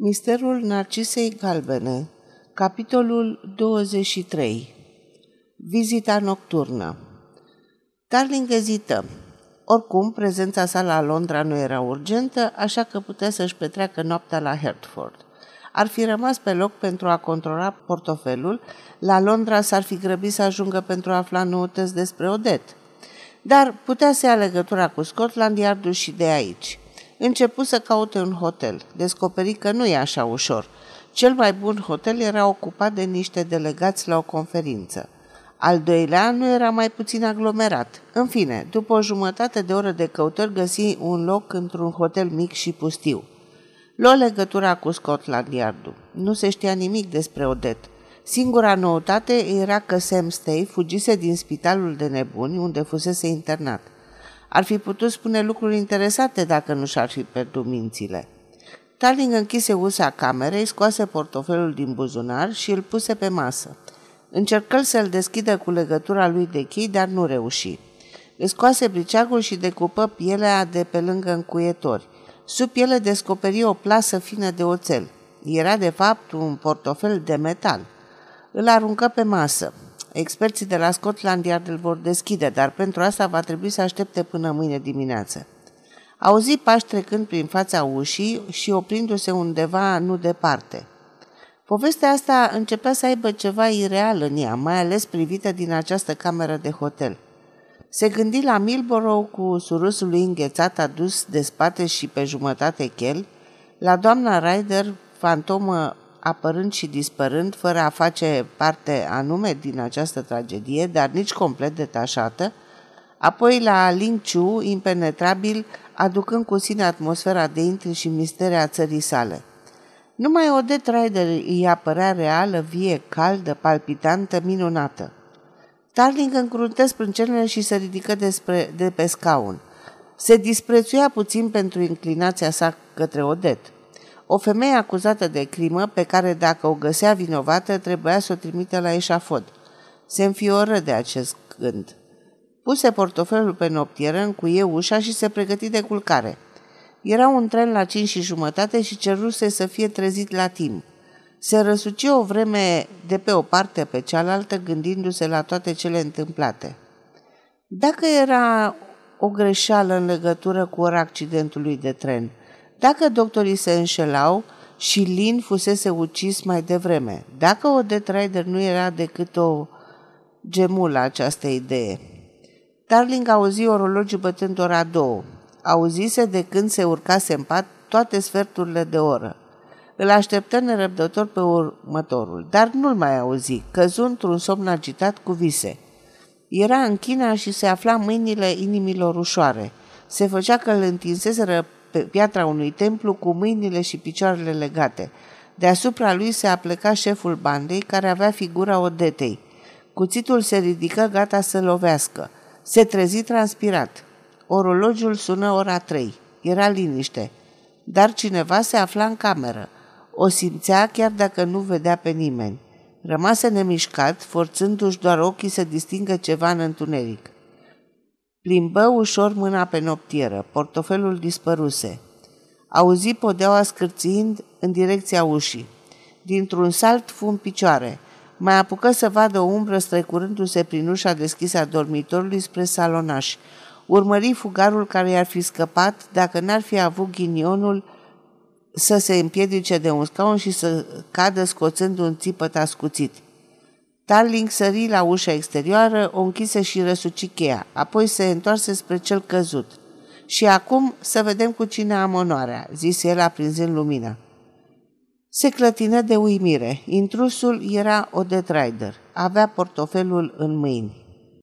Misterul Narcisei Galbene Capitolul 23 Vizita nocturnă Darling ezită. Oricum, prezența sa la Londra nu era urgentă, așa că putea să-și petreacă noaptea la Hertford. Ar fi rămas pe loc pentru a controla portofelul, la Londra s-ar fi grăbit să ajungă pentru a afla noutăți despre Odet. Dar putea să ia legătura cu Scotland Yard și de aici – Începu să caute un hotel. Descoperi că nu e așa ușor. Cel mai bun hotel era ocupat de niște delegați la o conferință. Al doilea nu era mai puțin aglomerat. În fine, după o jumătate de oră de căutări, găsi un loc într-un hotel mic și pustiu. Luă legătura cu Scotland Yard. Nu se știa nimic despre Odet. Singura noutate era că Sam Stay fugise din spitalul de nebuni unde fusese internat. Ar fi putut spune lucruri interesante dacă nu și-ar fi pierdut mințile. Tarling închise ușa camerei, scoase portofelul din buzunar și îl puse pe masă. Încercă să-l deschidă cu legătura lui de chei, dar nu reuși. Își scoase briceagul și decupă pielea de pe lângă încuietori. Sub piele descoperi o plasă fină de oțel. Era, de fapt, un portofel de metal. Îl aruncă pe masă. Experții de la Scotland Yard îl vor deschide, dar pentru asta va trebui să aștepte până mâine dimineață. Auzi pași trecând prin fața ușii și oprindu-se undeva nu departe. Povestea asta începea să aibă ceva ireal în ea, mai ales privită din această cameră de hotel. Se gândi la Milborough cu surusul lui înghețat adus de spate și pe jumătate chel, la doamna Ryder, fantomă apărând și dispărând, fără a face parte anume din această tragedie, dar nici complet detașată, apoi la Ling Chu, impenetrabil, aducând cu sine atmosfera de intri și mistere a țării sale. Numai Odette Rider îi apărea reală, vie, caldă, palpitantă, minunată. Darling încruntă sprâncenele și se ridică despre, de pe scaun. Se disprețuia puțin pentru inclinația sa către Odette. O femeie acuzată de crimă, pe care dacă o găsea vinovată, trebuia să o trimite la eșafod. Se înfioră de acest gând. Puse portofelul pe noptieră, încuie ușa și se pregăti de culcare. Era un tren la cinci și jumătate și ceruse să fie trezit la timp. Se răsuci o vreme de pe o parte pe cealaltă, gândindu-se la toate cele întâmplate. Dacă era o greșeală în legătură cu ora accidentului de tren, dacă doctorii se înșelau și Lin fusese ucis mai devreme, dacă o Rider nu era decât o gemulă această idee. Darling auzi orologiul bătând ora două. Auzise de când se urcase în pat toate sferturile de oră. Îl așteptă nerăbdător pe următorul, dar nu-l mai auzi, căzu într-un somn agitat cu vise. Era în China și se afla mâinile inimilor ușoare. Se făcea că îl întinseseră pe piatra unui templu cu mâinile și picioarele legate. Deasupra lui se apleca șeful bandei, care avea figura Odetei. Cuțitul se ridică gata să lovească. Se trezi transpirat. Orologiul sună ora trei. Era liniște. Dar cineva se afla în cameră. O simțea chiar dacă nu vedea pe nimeni. Rămase nemișcat, forțându-și doar ochii să distingă ceva în întuneric. Plimbă ușor mâna pe noptieră, portofelul dispăruse. Auzi podeaua scârțind în direcția ușii. Dintr-un salt fu în picioare. Mai apucă să vadă o umbră strecurându-se prin ușa deschisă a dormitorului spre salonaș. Urmări fugarul care i-ar fi scăpat dacă n-ar fi avut ghinionul să se împiedice de un scaun și să cadă scoțând un țipăt ascuțit. Tarling sări la ușa exterioară, o închise și răsuci cheia, apoi se întoarse spre cel căzut. Și acum să vedem cu cine am onoarea, zise el aprinzând lumina. Se clătină de uimire. Intrusul era o Rider. Avea portofelul în mâini.